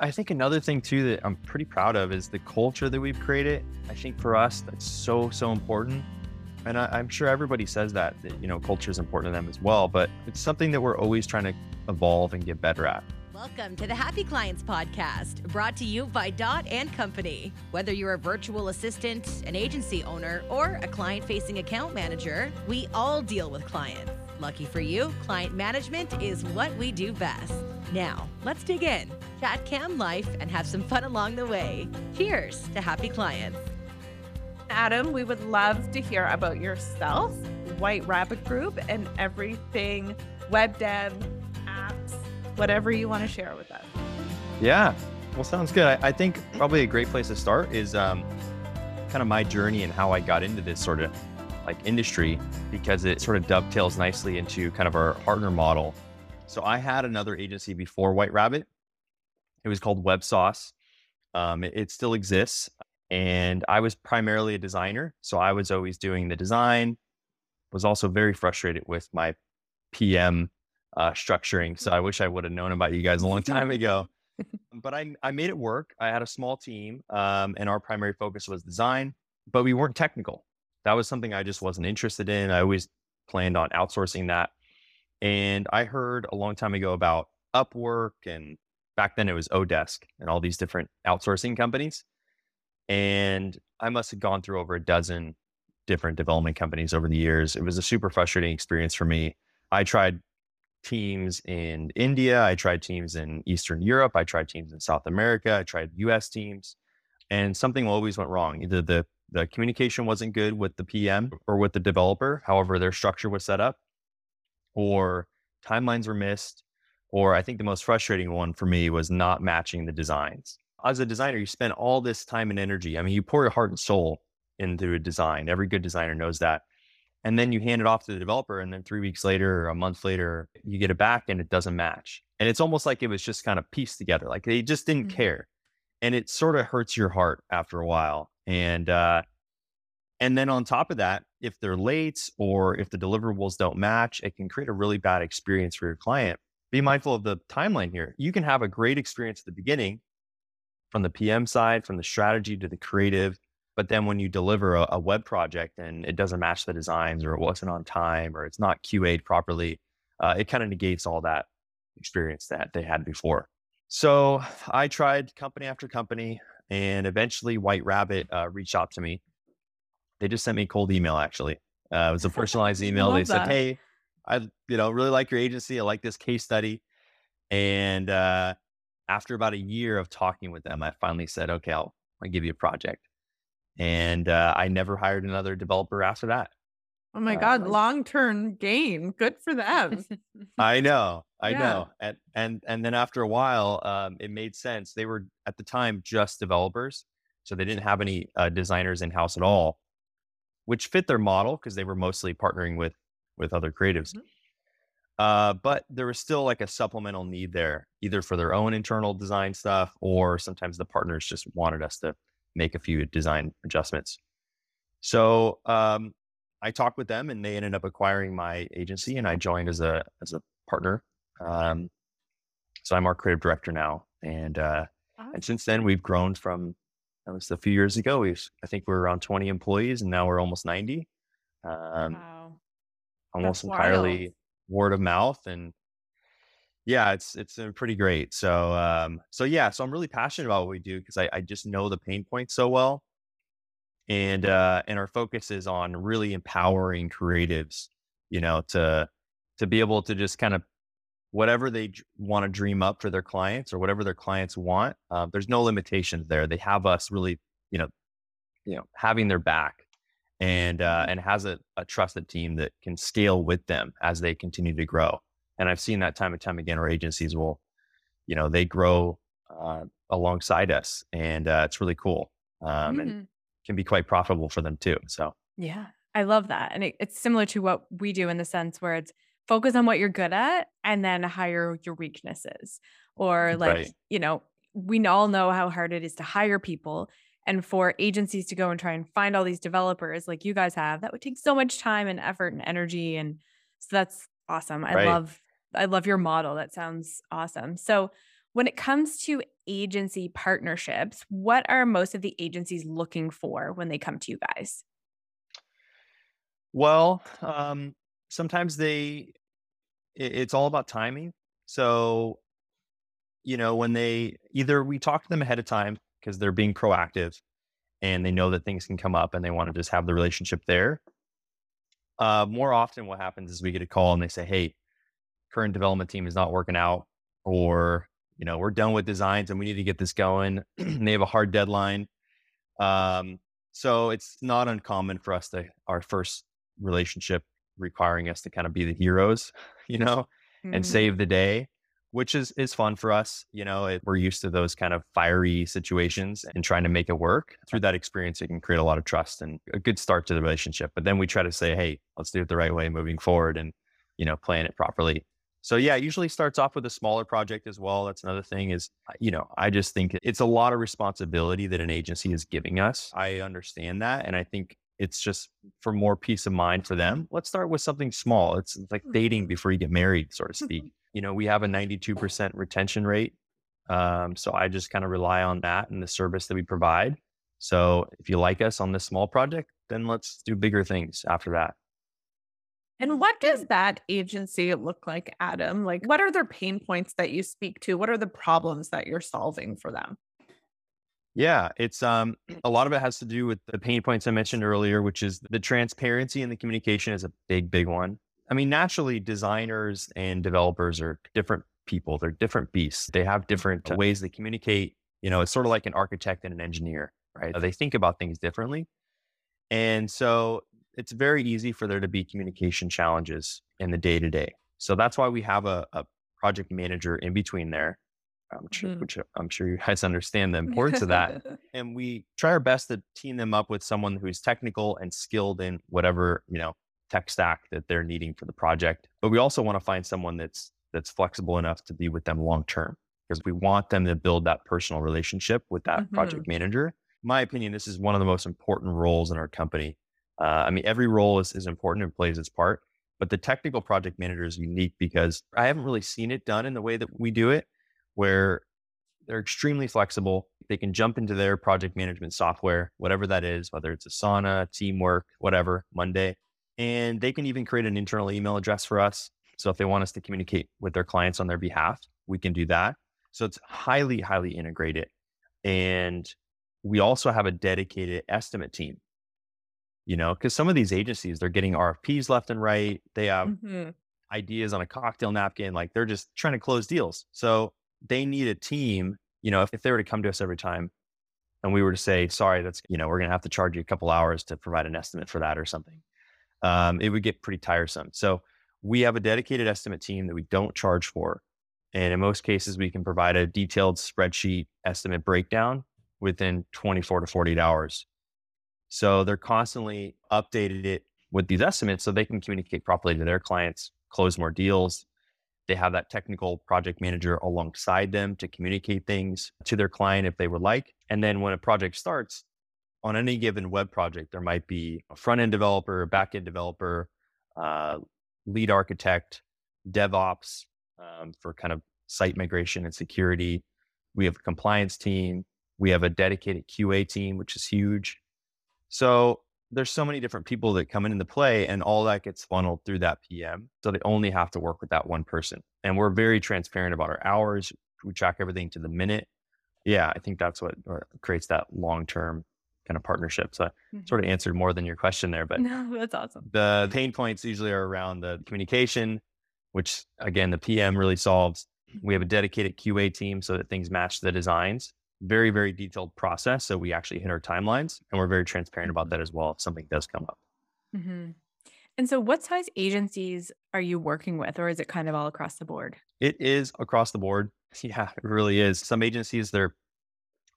I think another thing too that I'm pretty proud of is the culture that we've created. I think for us, that's so, so important. And I, am sure everybody says that, that, you know, culture is important to them as well, but it's something that we're always trying to evolve and get better at. Welcome to the Happy Clients Podcast, brought to you by Dot and Company. Whether you're a virtual assistant, an agency owner, or a client facing account manager, we all deal with clients. Lucky for you, client management is what we do best. Now, let's dig in, chat cam life, and have some fun along the way. Cheers to happy clients. Adam, we would love to hear about yourself, White Rabbit Group, and everything web dev, apps, whatever you want to share with us. Yeah, well, sounds good. I, I think probably a great place to start is um, kind of my journey and how I got into this sort of like industry because it sort of dovetails nicely into kind of our partner model. So I had another agency before White Rabbit. It was called WebSauce. Um, it, it still exists, and I was primarily a designer, so I was always doing the design. Was also very frustrated with my PM uh, structuring. So I wish I would have known about you guys a long time ago. but I, I made it work. I had a small team, um, and our primary focus was design, but we weren't technical that was something I just wasn't interested in. I always planned on outsourcing that. And I heard a long time ago about Upwork and back then it was Odesk and all these different outsourcing companies. And I must have gone through over a dozen different development companies over the years. It was a super frustrating experience for me. I tried teams in India, I tried teams in Eastern Europe, I tried teams in South America, I tried US teams, and something always went wrong. Either the the communication wasn't good with the PM or with the developer, however, their structure was set up, or timelines were missed, or I think the most frustrating one for me was not matching the designs. As a designer, you spend all this time and energy. I mean, you pour your heart and soul into a design. Every good designer knows that. And then you hand it off to the developer, and then three weeks later or a month later, you get it back and it doesn't match. And it's almost like it was just kind of pieced together. Like they just didn't mm-hmm. care. And it sort of hurts your heart after a while. And uh, and then on top of that, if they're late or if the deliverables don't match, it can create a really bad experience for your client. Be mindful of the timeline here. You can have a great experience at the beginning from the PM side, from the strategy to the creative. But then when you deliver a, a web project and it doesn't match the designs or it wasn't on time or it's not QA'd properly, uh, it kind of negates all that experience that they had before. So I tried company after company. And eventually, White Rabbit uh, reached out to me. They just sent me a cold email. Actually, uh, it was a personalized email. they said, "Hey, I you know really like your agency. I like this case study." And uh, after about a year of talking with them, I finally said, "Okay, I'll, I'll give you a project." And uh, I never hired another developer after that. Oh my uh, God, long term gain. Good for them. I know. I yeah. know. And and and then after a while, um, it made sense. They were at the time just developers. So they didn't have any uh, designers in house at all, which fit their model because they were mostly partnering with with other creatives. Mm-hmm. Uh, but there was still like a supplemental need there, either for their own internal design stuff, or sometimes the partners just wanted us to make a few design adjustments. So um, I talked with them and they ended up acquiring my agency and I joined as a as a partner. Um, so I'm our creative director now. And uh, awesome. and since then we've grown from that was a few years ago. We I think we are around 20 employees and now we're almost 90. Um, wow. almost That's entirely wild. word of mouth and yeah, it's it's pretty great. So um, so yeah, so I'm really passionate about what we do because I, I just know the pain points so well and uh, and our focus is on really empowering creatives, you know, to to be able to just kind of whatever they want to dream up for their clients or whatever their clients want. Uh, there's no limitations there. They have us really, you know, you know, having their back, and uh, and has a, a trusted team that can scale with them as they continue to grow. And I've seen that time and time again. Our agencies will, you know, they grow uh, alongside us, and uh, it's really cool. Um, mm-hmm. And can be quite profitable for them too. So, yeah, I love that. And it, it's similar to what we do in the sense where it's focus on what you're good at and then hire your weaknesses. Or, like, right. you know, we all know how hard it is to hire people. And for agencies to go and try and find all these developers like you guys have, that would take so much time and effort and energy. And so that's awesome. I right. love I love your model. That sounds awesome. So when it comes to agency partnerships, what are most of the agencies looking for when they come to you guys? Well, um, sometimes they, it, it's all about timing. So, you know, when they either we talk to them ahead of time because they're being proactive and they know that things can come up and they want to just have the relationship there. Uh, more often, what happens is we get a call and they say, Hey, current development team is not working out, or, you know, we're done with designs and we need to get this going. they have a hard deadline. Um, so it's not uncommon for us to, our first relationship requiring us to kind of be the heroes, you know, mm-hmm. and save the day which is is fun for us. You know, it, we're used to those kind of fiery situations and trying to make it work. Through that experience, it can create a lot of trust and a good start to the relationship. But then we try to say, hey, let's do it the right way moving forward and, you know, plan it properly. So yeah, it usually starts off with a smaller project as well. That's another thing is, you know, I just think it's a lot of responsibility that an agency is giving us. I understand that. And I think it's just for more peace of mind for them. Let's start with something small. It's like dating mm-hmm. before you get married, so to speak you know, we have a 92% retention rate. Um, so I just kind of rely on that and the service that we provide. So if you like us on this small project, then let's do bigger things after that. And what does that agency look like, Adam? Like, what are their pain points that you speak to? What are the problems that you're solving for them? Yeah, it's um a lot of it has to do with the pain points I mentioned earlier, which is the transparency and the communication is a big, big one. I mean, naturally, designers and developers are different people. They're different beasts. They have different ways they communicate. You know, it's sort of like an architect and an engineer, right? They think about things differently. And so it's very easy for there to be communication challenges in the day to day. So that's why we have a, a project manager in between there, which, mm. which I'm sure you guys understand the importance of that. And we try our best to team them up with someone who's technical and skilled in whatever, you know, tech stack that they're needing for the project. But we also want to find someone that's that's flexible enough to be with them long term because we want them to build that personal relationship with that mm-hmm. project manager. In my opinion, this is one of the most important roles in our company. Uh, I mean, every role is, is important and plays its part, but the technical project manager is unique because I haven't really seen it done in the way that we do it, where they're extremely flexible. They can jump into their project management software, whatever that is, whether it's Asana, Teamwork, whatever, Monday, and they can even create an internal email address for us. So if they want us to communicate with their clients on their behalf, we can do that. So it's highly, highly integrated. And we also have a dedicated estimate team, you know, because some of these agencies, they're getting RFPs left and right. They have mm-hmm. ideas on a cocktail napkin, like they're just trying to close deals. So they need a team, you know, if, if they were to come to us every time and we were to say, sorry, that's, you know, we're going to have to charge you a couple hours to provide an estimate for that or something um, it would get pretty tiresome. So we have a dedicated estimate team that we don't charge for. And in most cases, we can provide a detailed spreadsheet estimate breakdown within 24 to 48 hours. So they're constantly updated it with these estimates so they can communicate properly to their clients, close more deals. They have that technical project manager alongside them to communicate things to their client if they would like. And then when a project starts, on any given web project, there might be a front end developer, a back end developer, uh, lead architect, DevOps um, for kind of site migration and security. We have a compliance team. We have a dedicated QA team, which is huge. So there's so many different people that come into play, and all that gets funneled through that PM. So they only have to work with that one person. And we're very transparent about our hours. We track everything to the minute. Yeah, I think that's what creates that long term kind of partnership. So I mm-hmm. sort of answered more than your question there, but no, that's awesome. The pain points usually are around the communication, which again, the PM really solves. We have a dedicated QA team so that things match the designs. Very, very detailed process. So we actually hit our timelines and we're very transparent about that as well if something does come up. Mm-hmm. And so, what size agencies are you working with, or is it kind of all across the board? It is across the board. Yeah, it really is. Some agencies, they're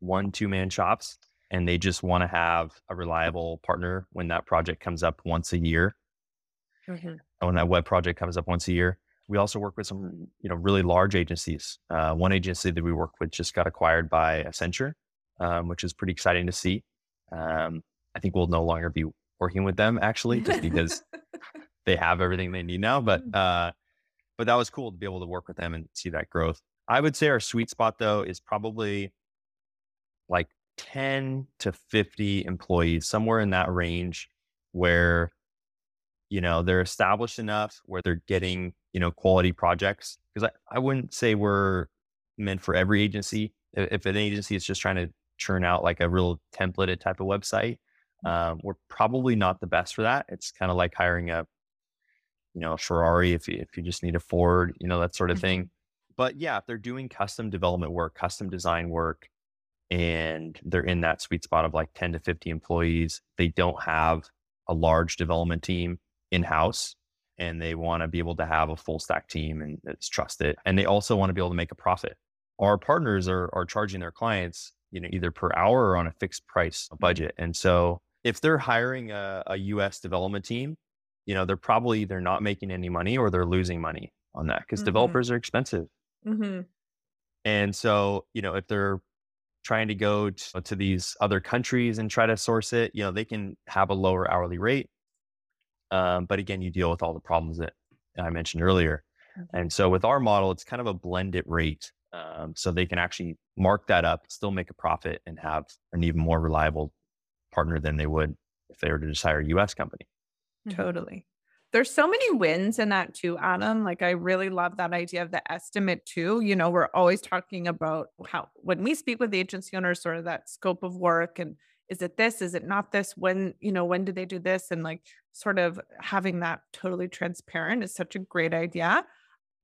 one, two man shops and they just want to have a reliable partner when that project comes up once a year. Mm-hmm. When that web project comes up once a year. We also work with some, you know, really large agencies. Uh, one agency that we work with just got acquired by Accenture, um, which is pretty exciting to see. Um, I think we'll no longer be working with them actually, just because they have everything they need now. But mm. uh, but that was cool to be able to work with them and see that growth. I would say our sweet spot though is probably like 10 to 50 employees, somewhere in that range where, you know, they're established enough where they're getting, you know, quality projects. Because I, I wouldn't say we're meant for every agency. If an agency is just trying to churn out like a real templated type of website, mm. um, we're probably not the best for that. It's kind of like hiring a, you know, Ferrari if you, if you just need a Ford, you know, that sort of mm-hmm. thing. But yeah, if they're doing custom development work, custom design work, and they're in that sweet spot of like 10 to 50 employees. They don't have a large development team in house and they want to be able to have a full stack team and it's trusted. And they also want to be able to make a profit. Our partners are, are charging their clients, you know, either per hour or on a fixed price budget. And so if they're hiring a, a US development team, you know, they're probably either not making any money or they're losing money on that because mm-hmm. developers are expensive. Mm-hmm. And so, you know, if they're trying to go to, to these other countries and try to source it, you know, they can have a lower hourly rate. Um, but again, you deal with all the problems that I mentioned earlier. Mm-hmm. And so with our model, it's kind of a blended rate. Um, so they can actually mark that up, still make a profit, and have an even more reliable partner than they would if they were to just hire a US company. Mm-hmm. Totally. There's so many wins in that too, Adam. Like I really love that idea of the estimate too. You know, we're always talking about how when we speak with agency owners, sort of that scope of work and is it this? Is it not this? When, you know, when do they do this? And like sort of having that totally transparent is such a great idea.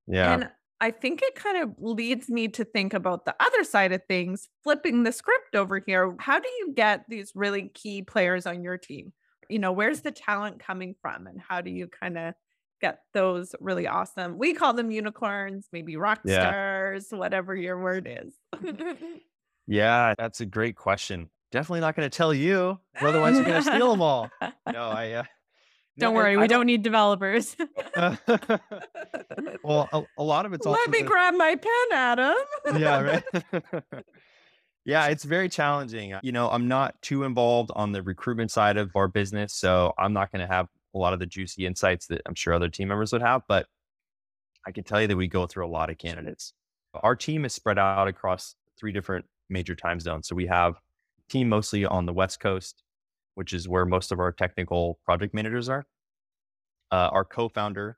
Yeah. And I think it kind of leads me to think about the other side of things, flipping the script over here. How do you get these really key players on your team? you know where's the talent coming from and how do you kind of get those really awesome we call them unicorns maybe rock yeah. stars whatever your word is yeah that's a great question definitely not going to tell you otherwise you're going to steal them all no i uh, don't no, worry, I, we I don't, don't, need developers. well, a, a, lot of it's. Let me the, grab my pen, Adam. yeah, right. Yeah, it's very challenging. You know, I'm not too involved on the recruitment side of our business, so I'm not going to have a lot of the juicy insights that I'm sure other team members would have, but I can tell you that we go through a lot of candidates. Our team is spread out across three different major time zones. So we have team mostly on the West Coast, which is where most of our technical project managers are. Uh, our co-founder,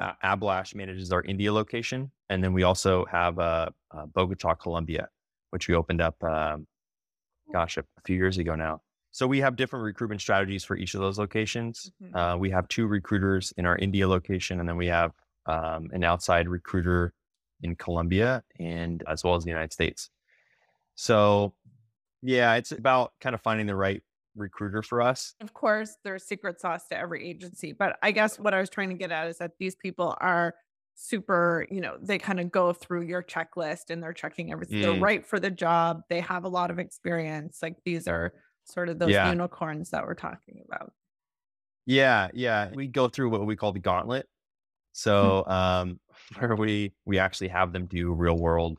uh, Ablash, manages our India location, and then we also have uh, uh Bogota, Colombia, which we opened up, um, gosh, a, a, few years ago now. So we have different recruitment strategies for each of those locations. Mm-hmm. Uh, we have two recruiters in our India location, and then we have um, an outside recruiter in Colombia and as well as the United States. So, yeah, it's about kind of finding the right recruiter for us. Of course, there's secret sauce to every agency, but I guess what I was trying to get at is that these people are super, you know, they kind of go through your checklist and they're checking everything. Mm. They're right for the job. They have a lot of experience. Like these are sort of those yeah. unicorns that we're talking about. Yeah, yeah. We go through what we call the gauntlet. Hmm. So, um, where we we actually have them do real world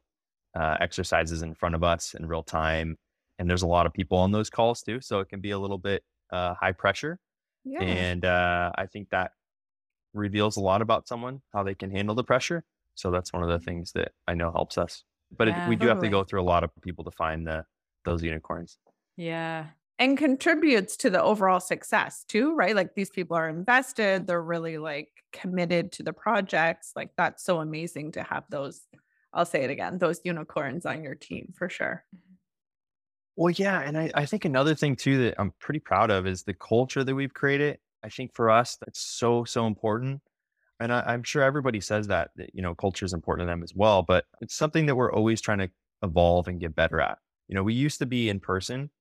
uh, exercises in front of us in real time, and there's a lot of people on those calls too, so it can be a little bit uh, high pressure. Yeah. And uh, I think that reveals a lot about someone, how they can handle the pressure. So that's one of the things that I know helps us. But yeah, it, we do totally. have to go through a lot of people to find the those unicorns. Yeah. And contributes to the overall success too, right? Like these people are invested, they're really like committed to the projects. Like that's so amazing to have those, I'll say it again, those unicorns on your team for sure. Well, yeah. And I, I think another thing too that I'm pretty proud of is the culture that we've created I think for us, that's so, so important. And I, am sure everybody says that, that, you know, culture is important to them as well, but it's something that we're always trying to evolve and get better at. You know, we used to be in person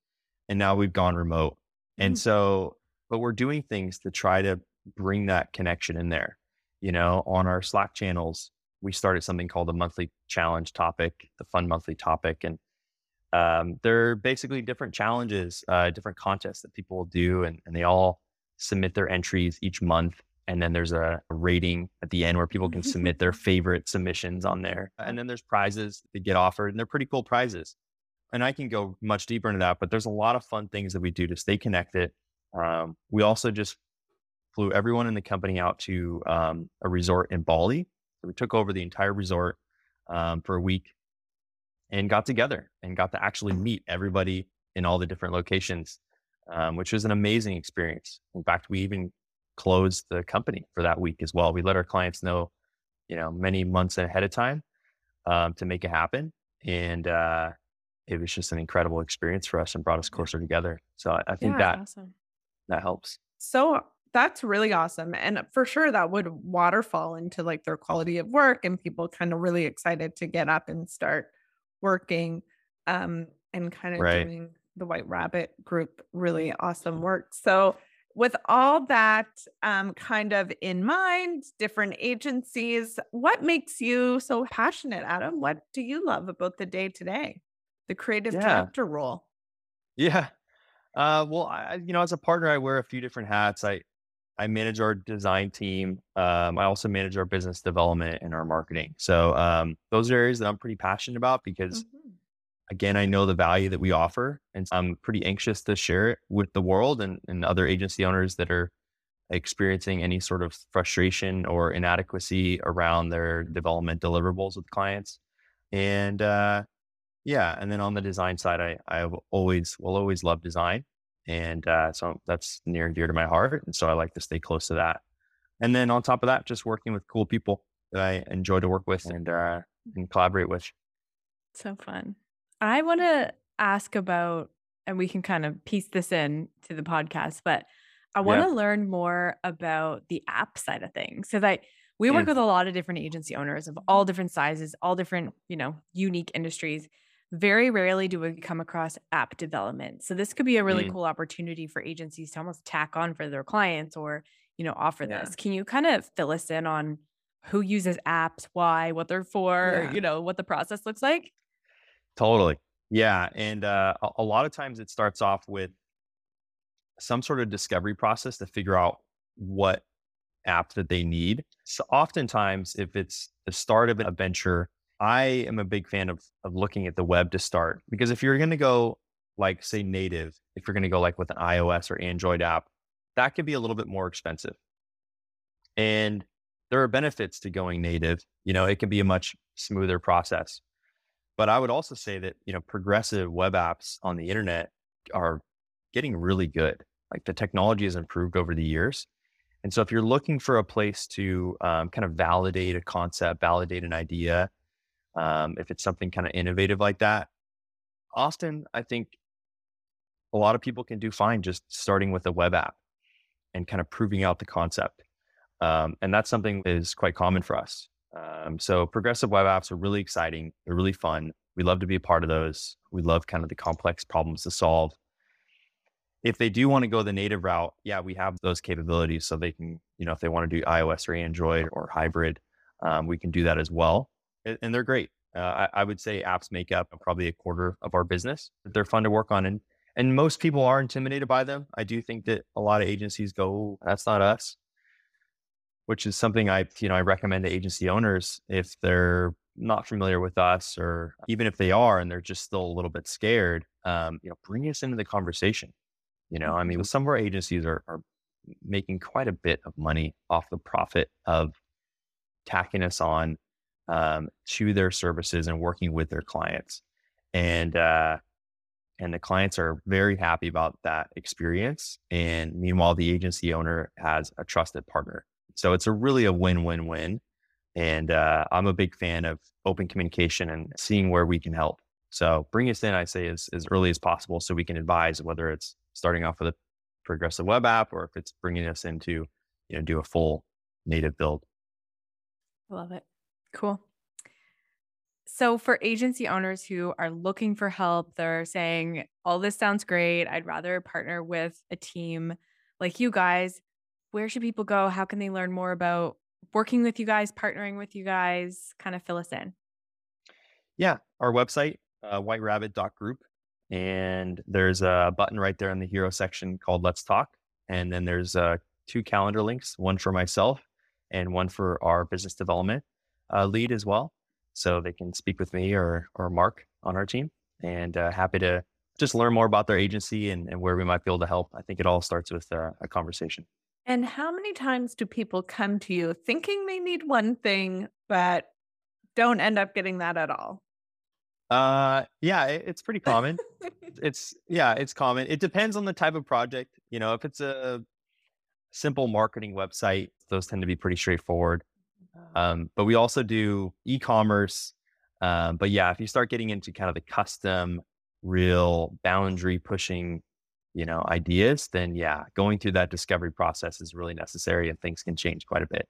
and now we've gone remote. And mm-hmm. so, but we're doing things to try to bring that connection in there. You know, on our Slack channels, we started something called the monthly challenge topic, the fun monthly topic. And um, they're basically different challenges, uh, different contests that people will do, and, and they all submit their entries each month. And then there's a, rating at the end where people can submit their favorite submissions on there. And then there's prizes that get offered, and they're pretty cool prizes. And I can go much deeper into that, but there's a lot of fun things that we do to stay connected. Um, we also just flew everyone in the company out to um, a resort in Bali. So we took over the entire resort. um, for a week and got together and got to actually meet everybody in all the different locations, um, which was an amazing experience. In fact, we even closed the company for that week as well. We let our clients know, you know, many months ahead of time um, to make it happen. And uh, it was just an incredible experience for us and brought us closer together. So I, I think Yeah, that awesome. that helps. So that's really awesome. And for sure that would waterfall into like their quality of work and people kind of really excited to get up and start working um and kind of Right. doing the White Rabbit group really awesome work. So with all that um kind of in mind, different agencies, what makes you so passionate, Adam? What do you love about the day to day? The creative Yeah. director role. Yeah. Uh, well, I, I- you know, as a partner, I wear a few different hats. I, I manage our design team. Um, I also manage our business development and our marketing. So um, those are areas that I'm pretty passionate about because, Mhm. again, I know the value that we offer, and I'm pretty anxious to share it with the world and, and other agency owners that are experiencing any sort of frustration or inadequacy around their development deliverables with clients. And uh, yeah, and then on the design side, I I have always will always love design, and uh, so that's near and dear to my heart, and so I like to stay close to that. And then on top of that, just working with cool people that I enjoy to work with and uh, and collaborate with. So fun. I want to ask about, and we can kind of piece this in to the podcast, but I want Yeah. to learn more about the app side of things. So that we work Mm. with a lot of different agency owners of all different sizes, all different, you know, unique industries. Very rarely do we come across app development. So this could be a really Mm. cool opportunity for agencies to almost tack on for their clients or, you know, offer Yeah. this. Can you kind of fill us in on who uses apps, why, what they're for, Yeah. you know, what the process looks like? Totally, yeah, and uh, a, a lot of times it starts off with some sort of discovery process to figure out what app that they need. So oftentimes, if it's the start of a venture, I am a big fan of of looking at the web to start because if you're going to go like say native, if you're going to go like with an iOS or Android app, that could be a little bit more expensive. And there are benefits to going native. You know, it can be a much smoother process. But I would also say that, you know, progressive web apps on the internet are getting really good. Like the technology has improved over the years. And so if you're looking for a place to um, kind of validate a concept, validate an idea, um, if it's something kind of innovative like that, often I think a lot of people can do fine just starting with a web app and kind of proving out the concept. Um, and that's something that is quite common for us. Um, so progressive web apps are really exciting. They're really fun. We love to be a part of those. We love kind of the complex problems to solve. If they do want to go the native route, yeah, we have those capabilities. So they can, you know, if they want to do iOS or Android or hybrid, um, we can do that as well. And, they're great. Uh, I, I would say apps make up probably a quarter of our business. They're fun to work on. And, and most people are intimidated by them. I do think that a lot of agencies go, "Oh, that's not us which is something I, you know, I recommend to agency owners if they're not familiar with us, or even if they are and they're just still a little bit scared, um, you know, bring us into the conversation. You know, I mean, some of our agencies are, are making quite a bit of money off the profit of tacking us on um, to their services and working with their clients, and uh, and the clients are very happy about that experience. And meanwhile, the agency owner has a trusted partner. So it's a really a win-win-win. And uh, I'm a big fan of open communication and seeing where we can help. So bring us in, I say, as, as early as possible so we can advise whether it's starting off with a progressive web app or if it's bringing us into, you know, do a full native build. Love it. Cool. So, for agency owners who are looking for help, they're saying, All this sounds great. I'd rather partner with a team like you guys. Where should people go? How can they learn more about working with you guys, partnering with you guys? Kind of fill us in. Yeah, our website, uh, whiterabbit.group. And there's a button right there in the hero section called Let's Talk. And then there's uh, two calendar links, one for myself and one for our business development uh, lead as well. So they can speak with me or, or Mark on our team. And uh, happy to just learn more about their agency and, and where we might be able to help. I think it all starts with uh, a conversation. And how many times do people come to you thinking they need one thing, but don't end up getting that at all? Uh, yeah, it, it's pretty common. it's yeah, it's common. It depends on the type of project. You know, if it's a simple marketing website, those tend to be pretty straightforward. Um, but we also do e-commerce. Um, but yeah, if you start getting into kind of the custom, real boundary pushing, you know, ideas, then yeah, going through that discovery process is really necessary, and things can change quite a bit.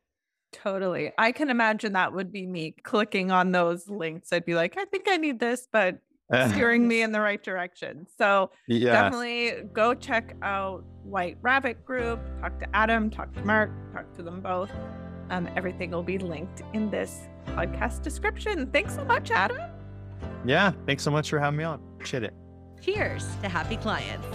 Totally. I can imagine that would be me clicking on those links. I'd be like, I think I need this, but steering me in the right direction. So yeah. definitely go check out White Rabbit Group, talk to Adam, talk to Mark, talk to them both. Um, everything will be linked in this podcast description. Thanks so much, Adam. Yeah, thanks so much for having me on. Appreciate it. Cheers to happy clients.